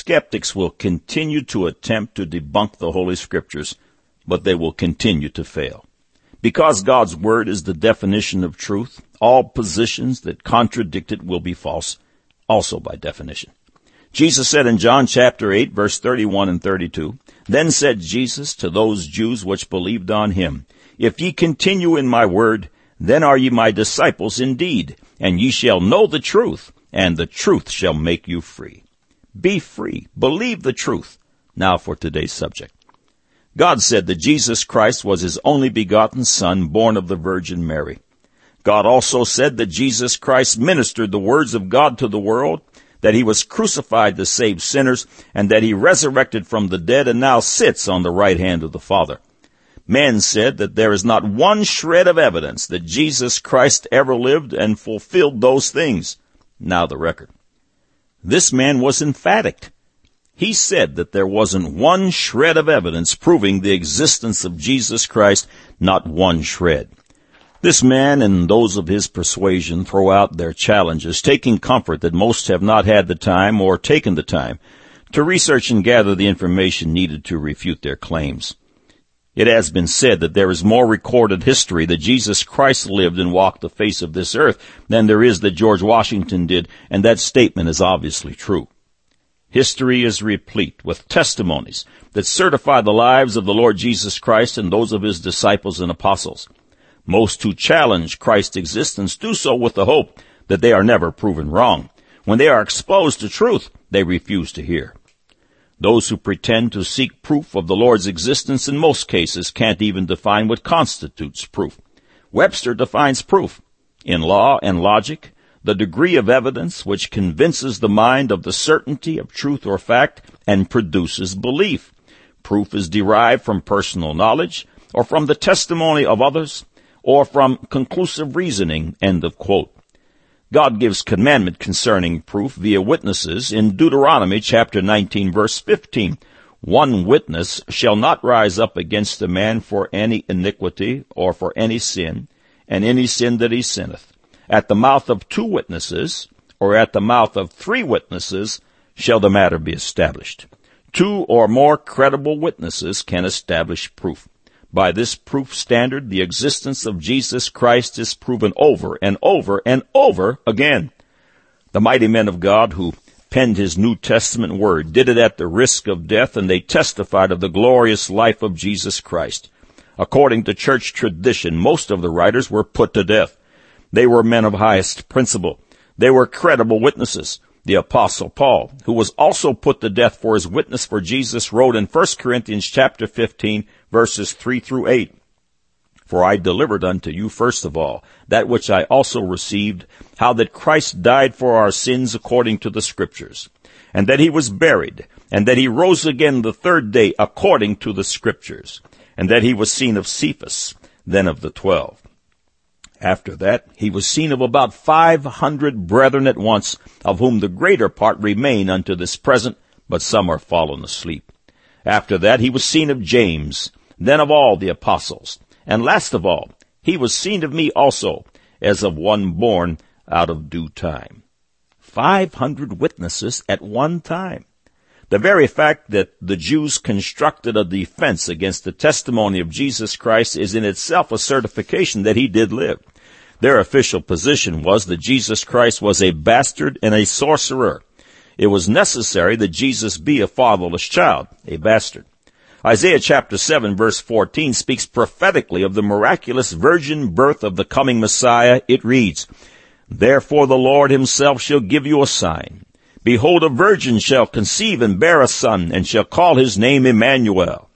Skeptics will continue to attempt to debunk the Holy Scriptures, but they will continue to fail. Because God's Word is the definition of truth, all positions that contradict it will be false, also by definition. Jesus said in John chapter 8 verse 31 and 32, Then said Jesus to those Jews which believed on him, If ye continue in my word, then are ye my disciples indeed, and ye shall know the truth, and the truth shall make you free. Be free. Believe the truth. Now for today's subject. God said that Jesus Christ was his only begotten Son, born of the Virgin Mary. God also said that Jesus Christ ministered the words of God to the world, that he was crucified to save sinners, and that he resurrected from the dead and now sits on the right hand of the Father. Men said that there is not one shred of evidence that Jesus Christ ever lived and fulfilled those things. Now the record. This man was emphatic. He said that there wasn't one shred of evidence proving the existence of Jesus Christ, not one shred. This man and those of his persuasion throw out their challenges, taking comfort that most have not had the time or taken the time to research and gather the information needed to refute their claims. It has been said that there is more recorded history that Jesus Christ lived and walked the face of this earth than there is that George Washington did, and that statement is obviously true. History is replete with testimonies that certify the lives of the Lord Jesus Christ and those of his disciples and apostles. Most who challenge Christ's existence do so with the hope that they are never proven wrong. When they are exposed to truth, they refuse to hear. Those who pretend to seek proof of the Lord's existence in most cases can't even define what constitutes proof. Webster defines proof. In law and logic, the degree of evidence which convinces the mind of the certainty of truth or fact and produces belief. Proof is derived from personal knowledge or from the testimony of others or from conclusive reasoning. End of quote. God gives commandment concerning proof via witnesses in Deuteronomy chapter 19 verse 15. One witness shall not rise up against a man for any iniquity or for any sin, and any sin that he sinneth. At the mouth of two witnesses, or at the mouth of three witnesses, shall the matter be established. Two or more credible witnesses can establish proof. By this proof standard, the existence of Jesus Christ is proven over and over and over again. The mighty men of God who penned his New Testament word did it at the risk of death and they testified of the glorious life of Jesus Christ. According to church tradition, most of the writers were put to death. They were men of highest principle. They were credible witnesses. The apostle Paul, who was also put to death for his witness for Jesus, wrote in 1 Corinthians chapter 15 verses 3 through 8. For I delivered unto you first of all that which I also received, how that Christ died for our sins according to the scriptures, and that he was buried, and that he rose again the third day according to the scriptures, and that he was seen of Cephas, then of the twelve. After that, he was seen of about five hundred brethren at once, of whom the greater part remain unto this present, but some are fallen asleep. After that, he was seen of James, then of all the apostles. And last of all, he was seen of me also, as of one born out of due time. Five hundred witnesses at one time. The very fact that the Jews constructed a defense against the testimony of Jesus Christ is in itself a certification that he did live. Their official position was that Jesus Christ was a bastard and a sorcerer. It was necessary that Jesus be a fatherless child, a bastard. Isaiah chapter 7 verse 14 speaks prophetically of the miraculous virgin birth of the coming Messiah. It reads, Therefore the Lord himself shall give you a sign. Behold, a virgin shall conceive and bear a son, and shall call his name Emmanuel.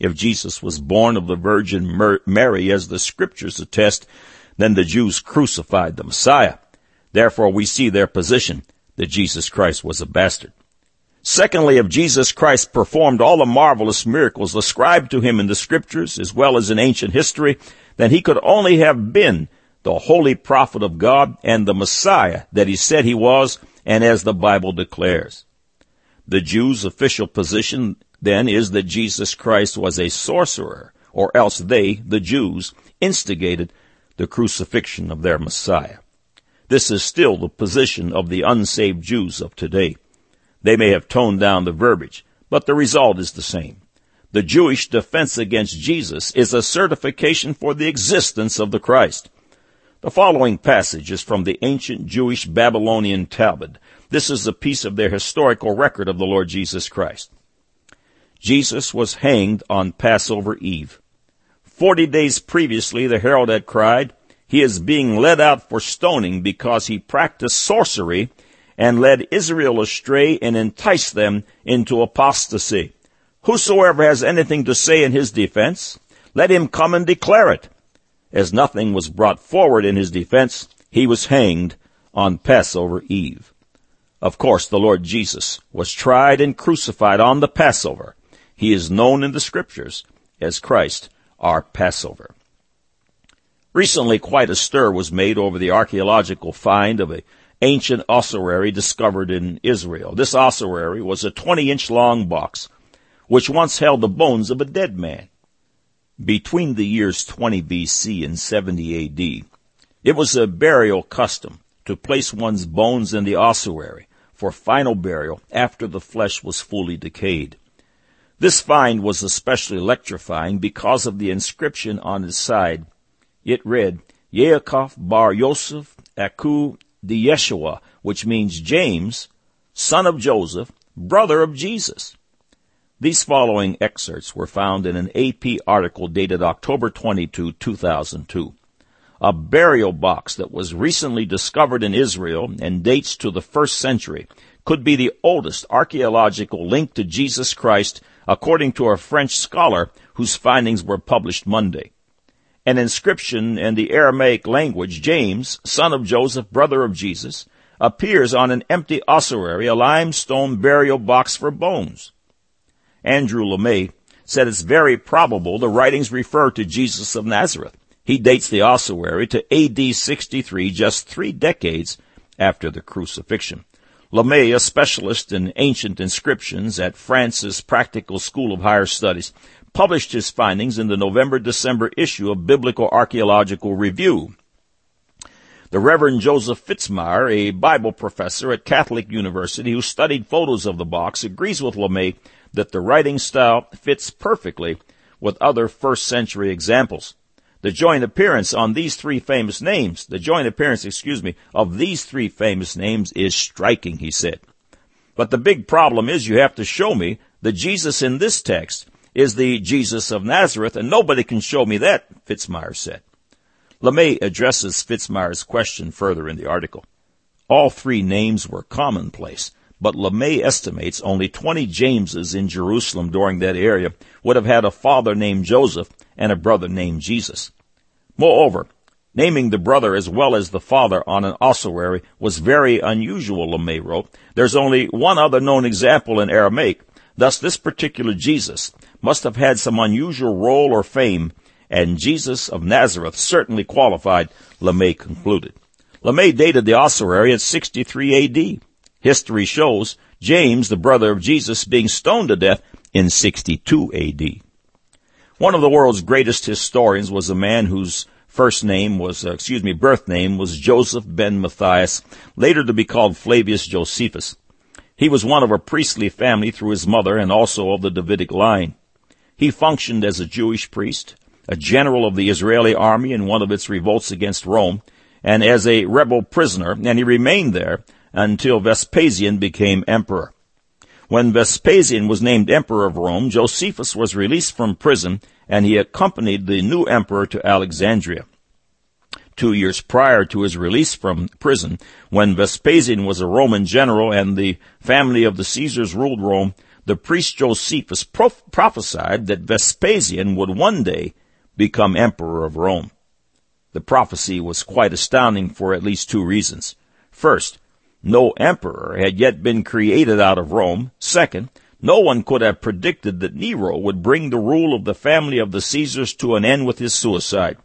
If Jesus was born of the Virgin Mary, as the scriptures attest, then the Jews crucified the Messiah. Therefore we see their position that Jesus Christ was a bastard. Secondly, if Jesus Christ performed all the marvelous miracles ascribed to him in the scriptures as well as in ancient history, then he could only have been the holy prophet of God and the Messiah that he said he was and as the Bible declares. The Jews' official position then is that Jesus Christ was a sorcerer, or else they, the Jews, instigated the crucifixion of their Messiah. This is still the position of the unsaved Jews of today. They may have toned down the verbiage, but the result is the same. The Jewish defense against Jesus is a certification for the existence of the Christ. The following passage is from the ancient Jewish Babylonian Talmud. This is a piece of their historical record of the Lord Jesus Christ. Jesus was hanged on Passover Eve. Forty days previously, the herald had cried, He is being led out for stoning because he practiced sorcery and led Israel astray and enticed them into apostasy. Whosoever has anything to say in his defense, let him come and declare it. As nothing was brought forward in his defense, he was hanged on Passover Eve. Of course, the Lord Jesus was tried and crucified on the Passover. He is known in the scriptures as Christ, our Passover. Recently, quite a stir was made over the archaeological find of an ancient ossuary discovered in Israel. This ossuary was a 20 inch long box which once held the bones of a dead man. Between the years 20 BC and 70 AD, it was a burial custom to place one's bones in the ossuary for final burial after the flesh was fully decayed. This find was especially electrifying because of the inscription on its side. It read, Yaakov bar Yosef Aku de Yeshua, which means James, son of Joseph, brother of Jesus. These following excerpts were found in an AP article dated October 22, 2002. A burial box that was recently discovered in Israel and dates to the first century could be the oldest archaeological link to Jesus Christ according to a French scholar whose findings were published Monday. An inscription in the Aramaic language, James, son of Joseph, brother of Jesus, appears on an empty ossuary, a limestone burial box for bones. Andrew Lemaire, said it's very probable the writings refer to Jesus of Nazareth. He dates the ossuary to AD 63, just three decades after the crucifixion. Lemaire, a specialist in ancient inscriptions at France's Practical School of Higher Studies, published his findings in the November-December issue of Biblical Archaeological Review. The Reverend Joseph Fitzmyer, a Bible professor at Catholic University who studied photos of the box, agrees with Lemaire that the writing style fits perfectly with other first century examples. The joint appearance on these three famous names, the joint appearance, excuse me, of these three famous names is striking, he said. But the big problem is you have to show me the Jesus in this text is the Jesus of Nazareth, and nobody can show me that, Fitzmyer said. Lemaire addresses Fitzmyer's question further in the article. All three names were commonplace, but Lemaire estimates only 20 Jameses in Jerusalem during that area would have had a father named Joseph and a brother named Jesus. Moreover, naming the brother as well as the father on an ossuary was very unusual, Lemaire wrote. There's only one other known example in Aramaic. Thus, this particular Jesus must have had some unusual role or fame, and Jesus of Nazareth certainly qualified, Lemaire concluded. Lemaire dated the ossuary at 63 AD. History shows James, the brother of Jesus, being stoned to death in 62 AD. One of the world's greatest historians was a man whose first name was, uh, excuse me, birth name was Joseph ben Matthias, later to be called Flavius Josephus. He was one of a priestly family through his mother and also of the Davidic line. He functioned as a Jewish priest, a general of the Israeli army in one of its revolts against Rome, and as a rebel prisoner, and he remained there until Vespasian became emperor. When Vespasian was named emperor of Rome, Josephus was released from prison and he accompanied the new emperor to Alexandria. Two years prior to his release from prison, when Vespasian was a Roman general and the family of the Caesars ruled Rome, the priest Josephus prophesied that Vespasian would one day become emperor of Rome. The prophecy was quite astounding for at least two reasons. First, no emperor had yet been created out of Rome. Second, no one could have predicted that Nero would bring the rule of the family of the Caesars to an end with his suicide.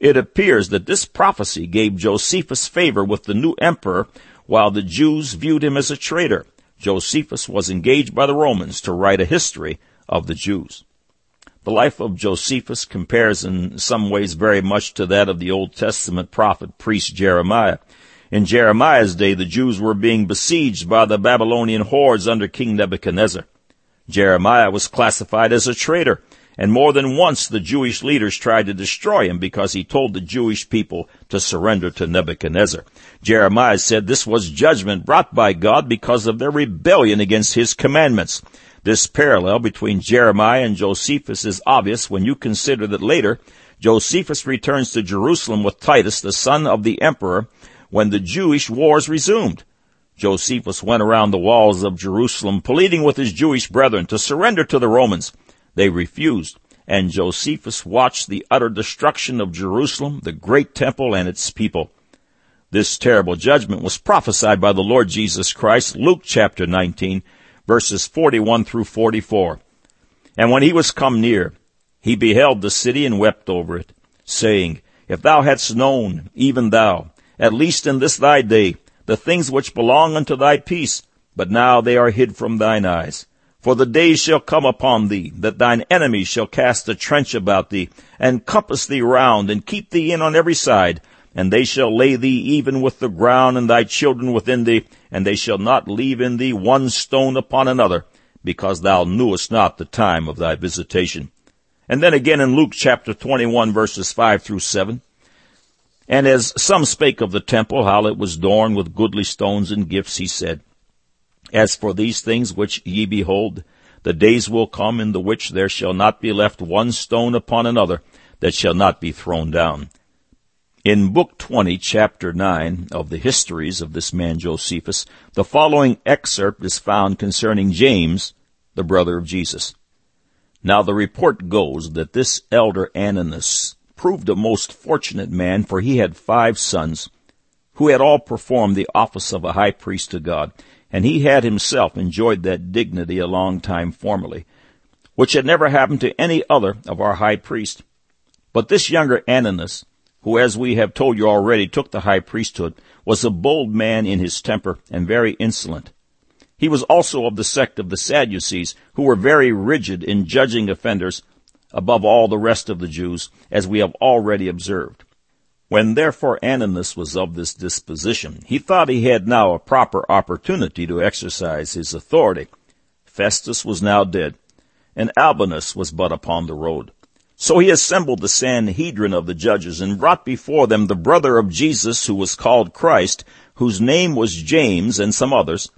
It appears that this prophecy gave Josephus favor with the new emperor, while the Jews viewed him as a traitor. Josephus was engaged by the Romans to write a history of the Jews. The life of Josephus compares in some ways very much to that of the Old Testament prophet priest Jeremiah. In Jeremiah's day, the Jews were being besieged by the Babylonian hordes under King Nebuchadnezzar. Jeremiah was classified as a traitor, and more than once the Jewish leaders tried to destroy him because he told the Jewish people to surrender to Nebuchadnezzar. Jeremiah said this was judgment brought by God because of their rebellion against his commandments. This parallel between Jeremiah and Josephus is obvious when you consider that later Josephus returns to Jerusalem with Titus, the son of the emperor, when the Jewish wars resumed. Josephus went around the walls of Jerusalem pleading with his Jewish brethren to surrender to the Romans. They refused, and Josephus watched the utter destruction of Jerusalem, the great temple, and its people. This terrible judgment was prophesied by the Lord Jesus Christ, Luke chapter 19, verses 41 through 44. And when he was come near, he beheld the city and wept over it, saying, If thou hadst known, even thou, at least in this thy day, the things which belong unto thy peace, but now they are hid from thine eyes. For the days shall come upon thee, that thine enemies shall cast a trench about thee, and compass thee round, and keep thee in on every side, and they shall lay thee even with the ground, and thy children within thee, and they shall not leave in thee one stone upon another, because thou knewest not the time of thy visitation. And then again in Luke chapter 21 verses 5 through 7. And as some spake of the temple, how it was adorned with goodly stones and gifts, he said, as for these things which ye behold, the days will come in the which there shall not be left one stone upon another that shall not be thrown down. In Book 20, Chapter 9 of the histories of this man Josephus, the following excerpt is found concerning James, the brother of Jesus. Now the report goes that this elder Ananus proved a most fortunate man, for he had five sons, who had all performed the office of a high priest to God, and he had himself enjoyed that dignity a long time formerly, which had never happened to any other of our high priests. But this younger Ananus, who as we have told you already took the high priesthood, was a bold man in his temper and very insolent. He was also of the sect of the Sadducees, who were very rigid in judging offenders above all the rest of the Jews, as we have already observed. When therefore Ananus was of this disposition, he thought he had now a proper opportunity to exercise his authority. Festus was now dead, and Albinus was but upon the road. So he assembled the Sanhedrin of the judges and brought before them the brother of Jesus who was called Christ, whose name was James and some others,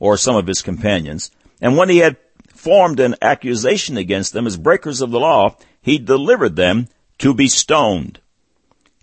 or some of his companions. And when he had formed an accusation against them as breakers of the law, he delivered them to be stoned.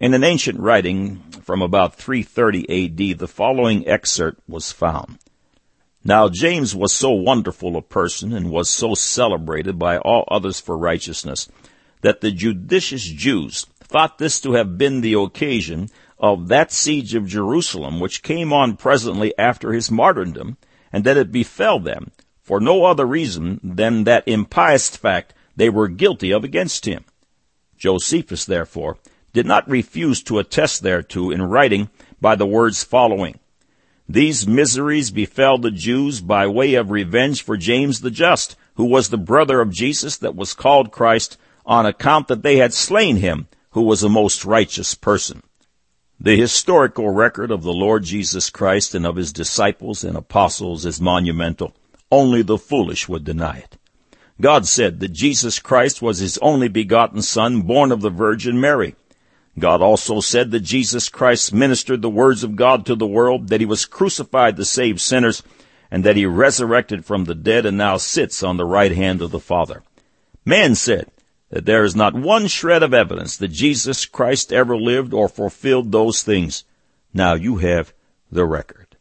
In an ancient writing from about 330 AD, the following excerpt was found. Now James was so wonderful a person and was so celebrated by all others for righteousness that the judicious Jews thought this to have been the occasion of that siege of Jerusalem which came on presently after his martyrdom, and that it befell them for no other reason than that impious fact they were guilty of against him. Josephus, therefore, did not refuse to attest thereto in writing by the words following. These miseries befell the Jews by way of revenge for James the Just, who was the brother of Jesus that was called Christ, on account that they had slain him, who was a most righteous person. The historical record of the Lord Jesus Christ and of his disciples and apostles is monumental. Only the foolish would deny it. God said that Jesus Christ was his only begotten Son, born of the Virgin Mary. God also said that Jesus Christ ministered the words of God to the world, that he was crucified to save sinners, and that he resurrected from the dead and now sits on the right hand of the Father. Man said that there is not one shred of evidence that Jesus Christ ever lived or fulfilled those things. Now you have the record.